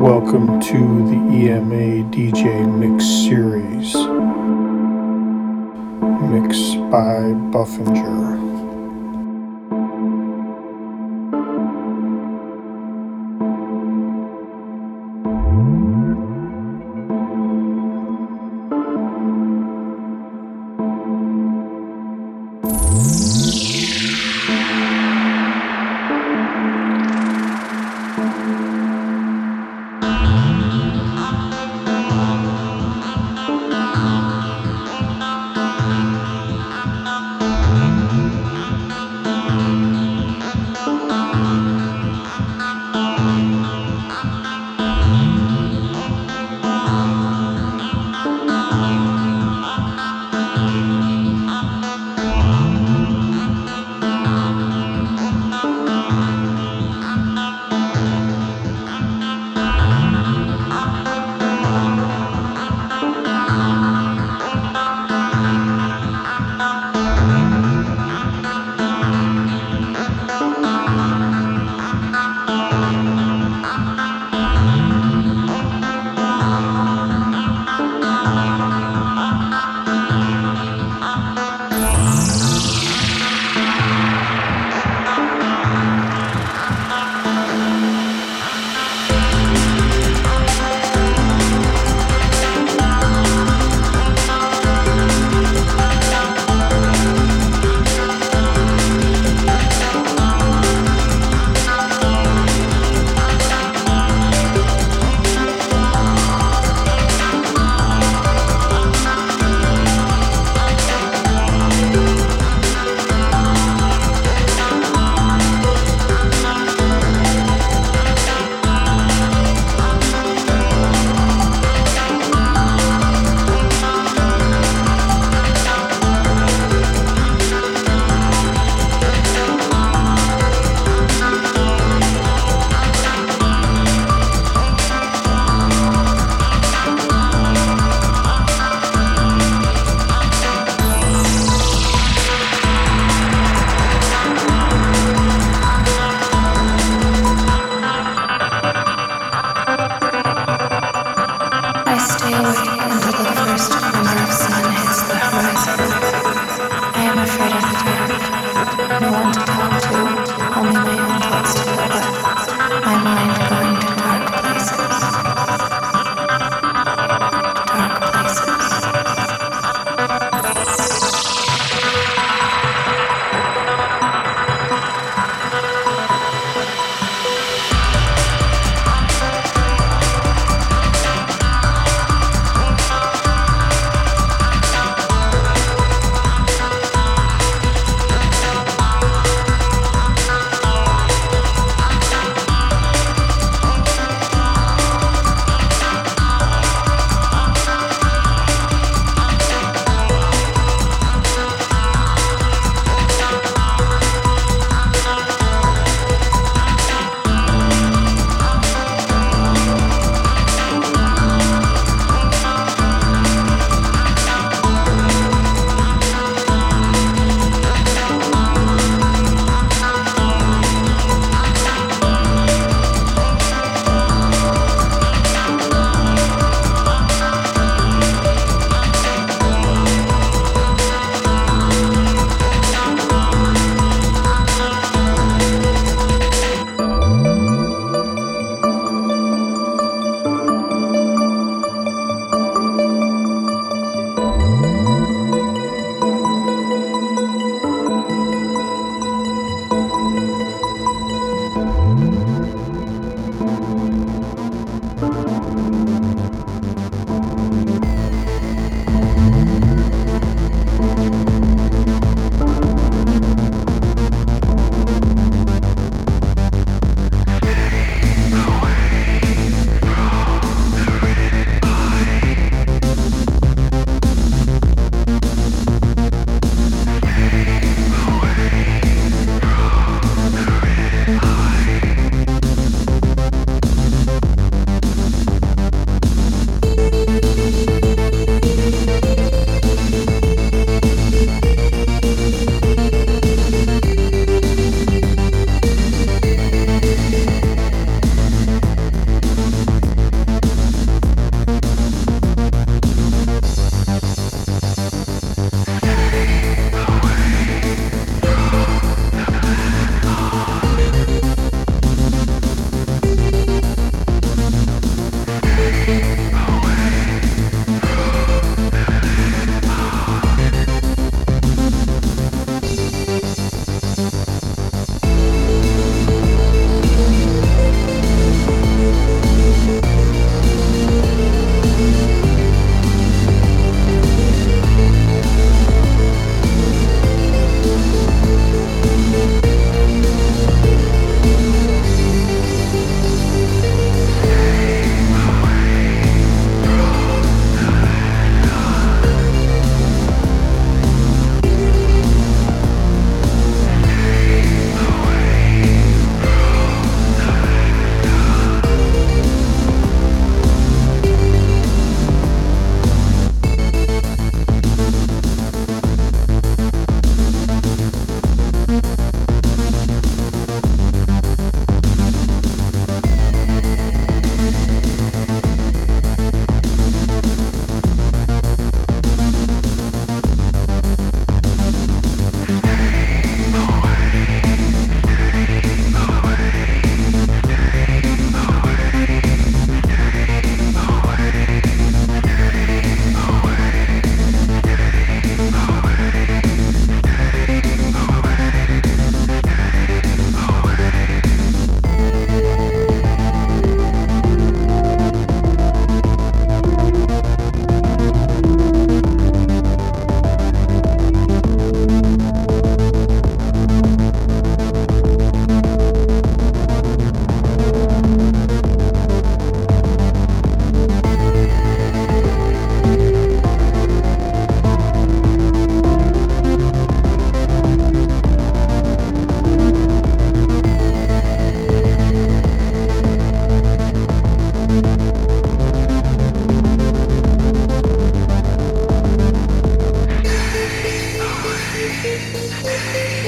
Welcome to the EMA DJ Mix Series. Mix by Bufinjer. day.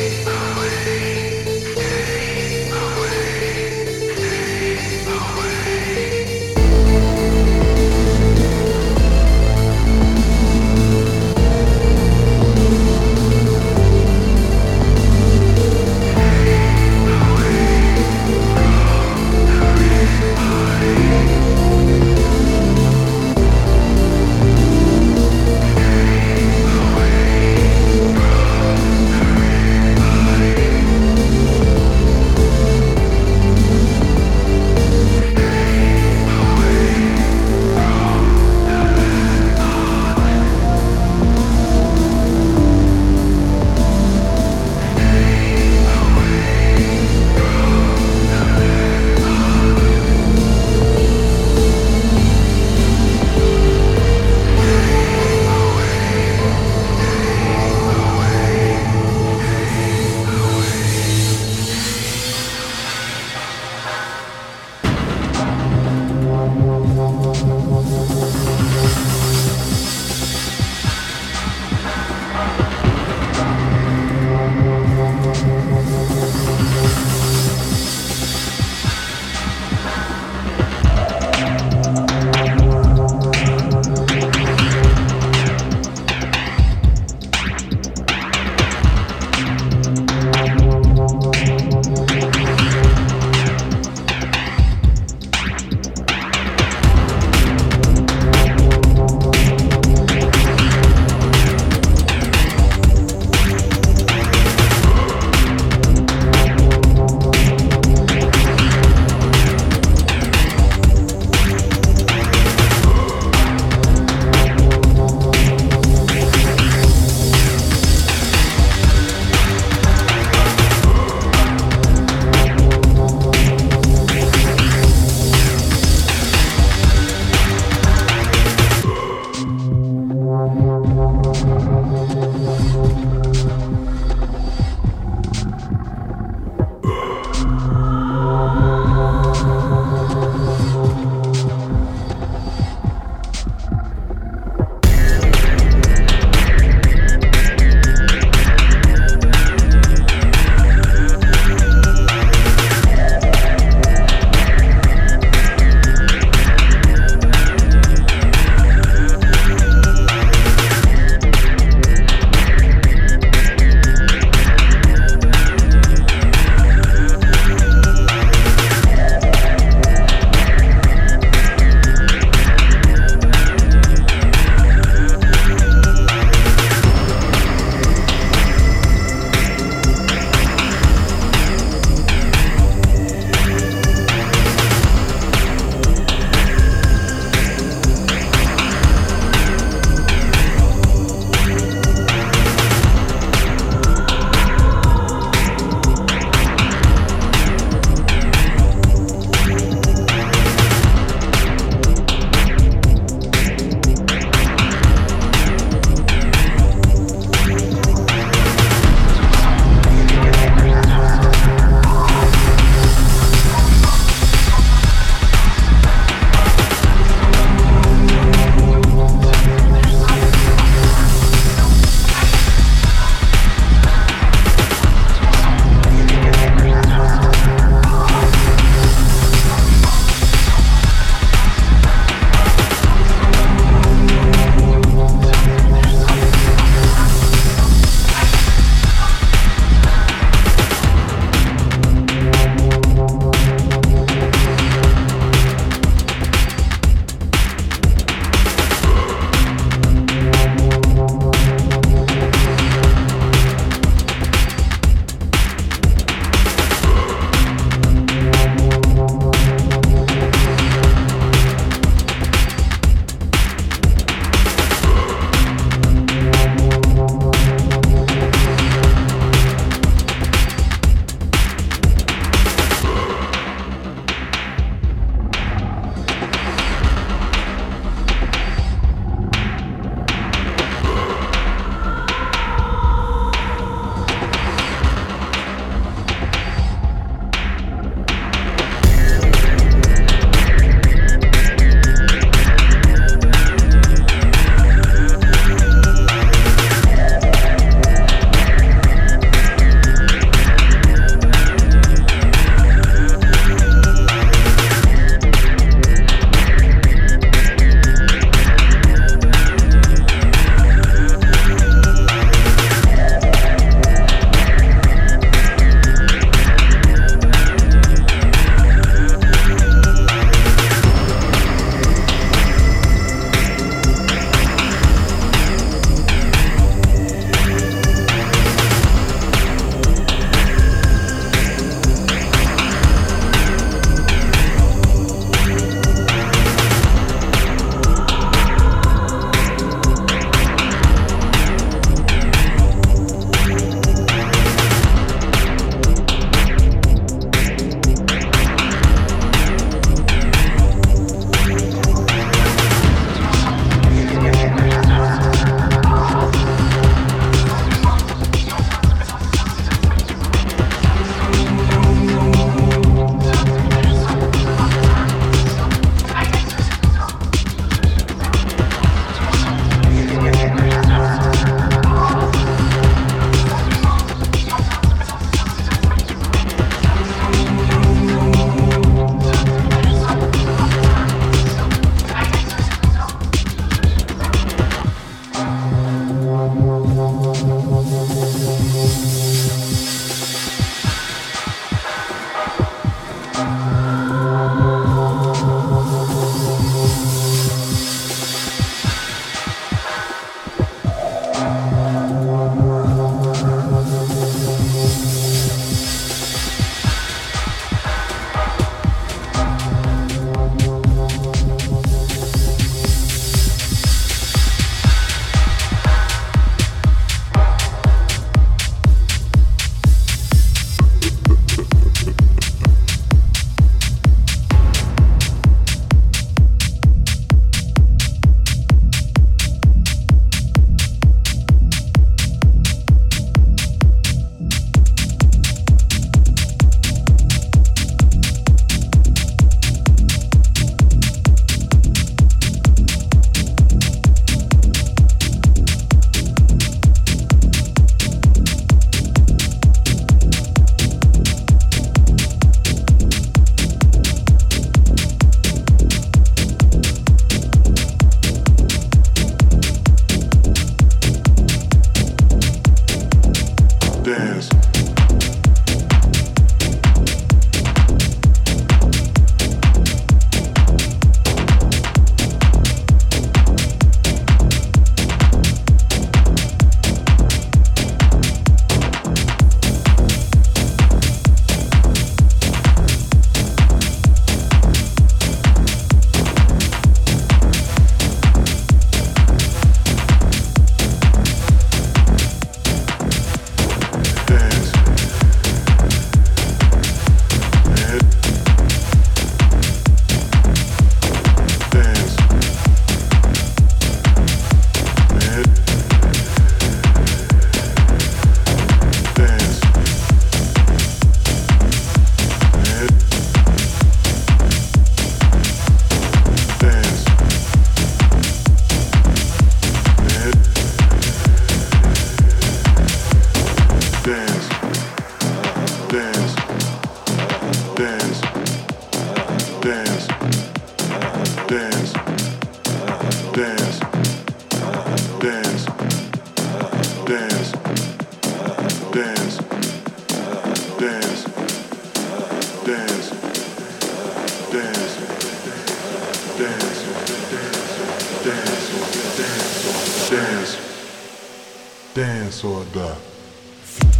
Yes.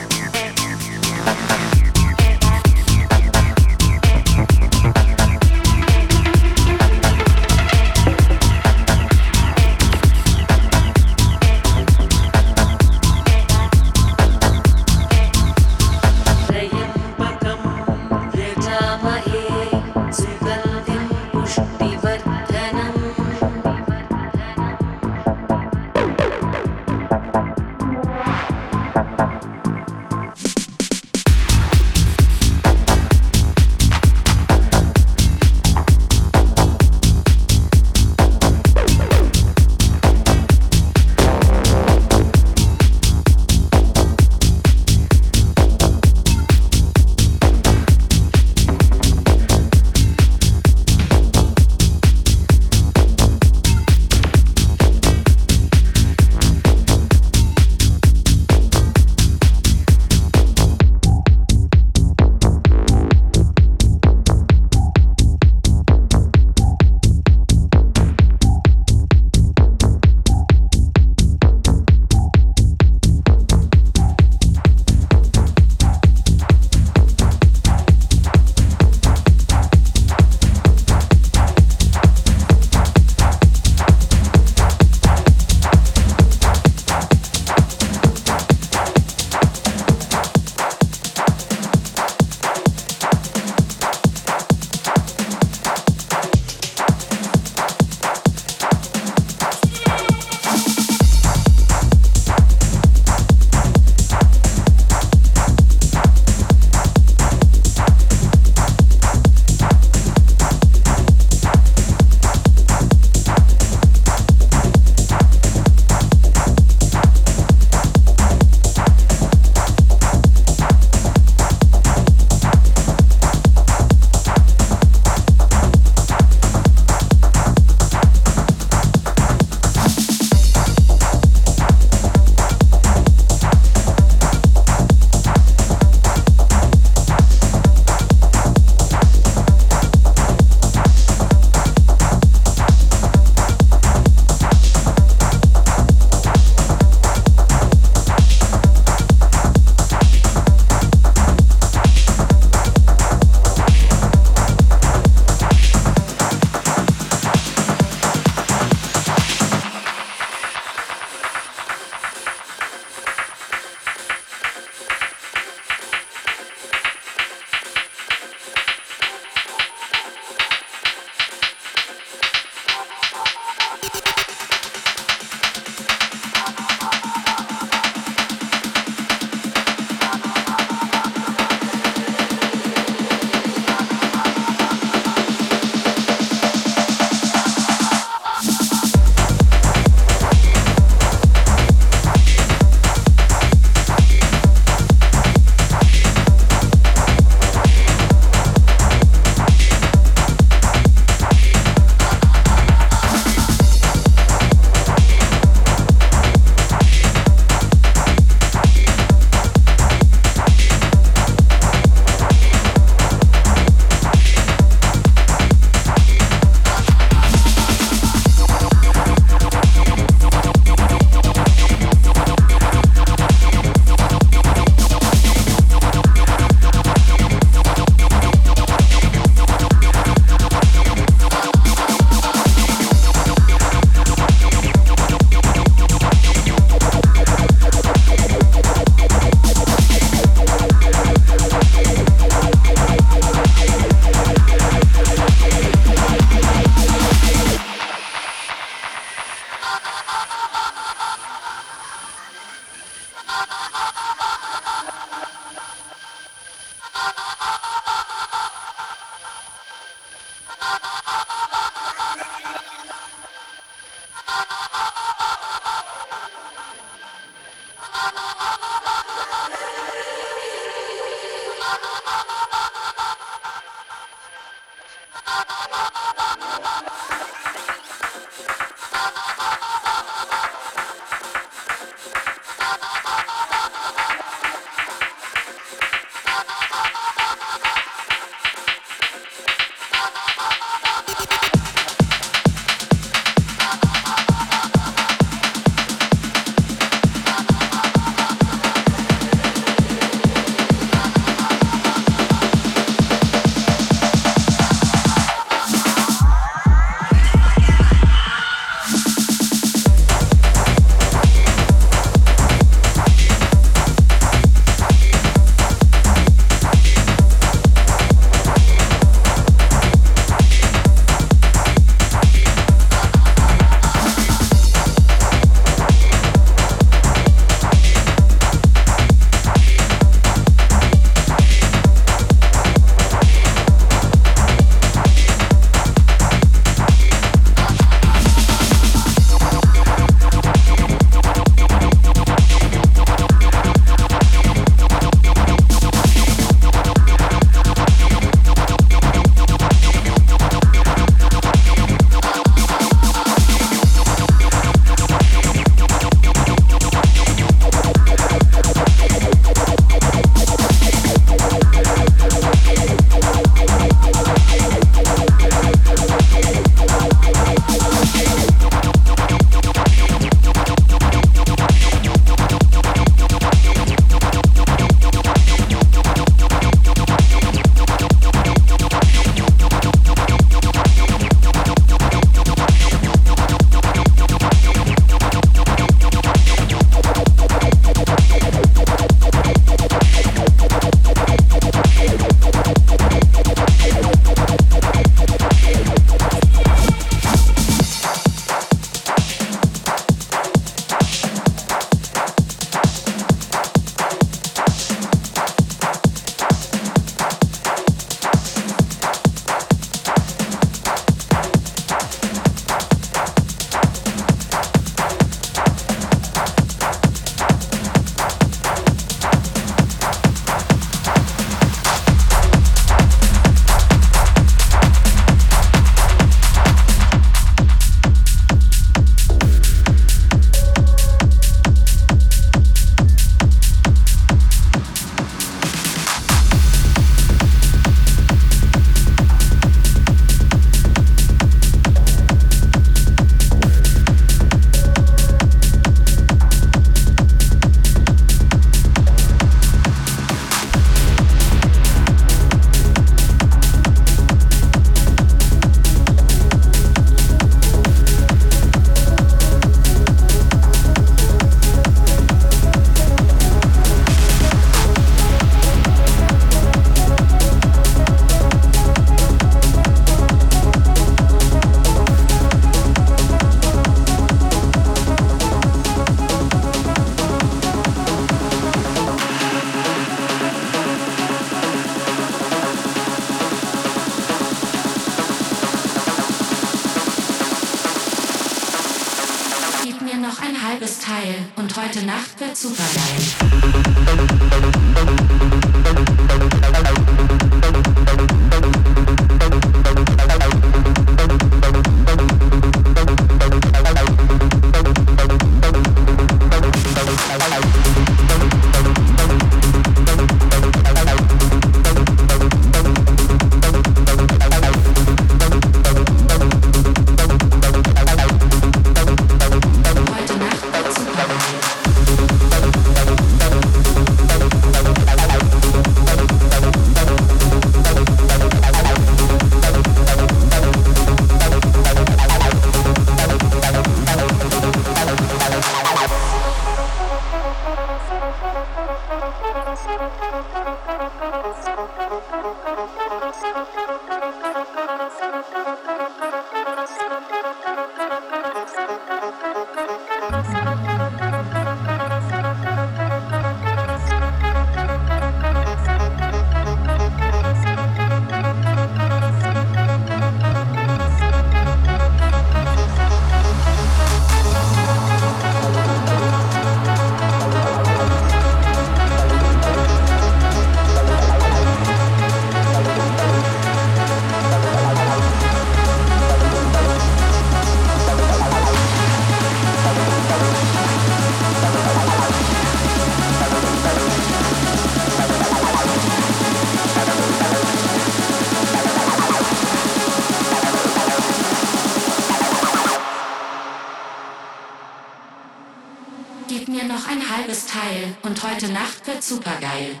Heute Nacht wird supergeil.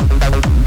Musik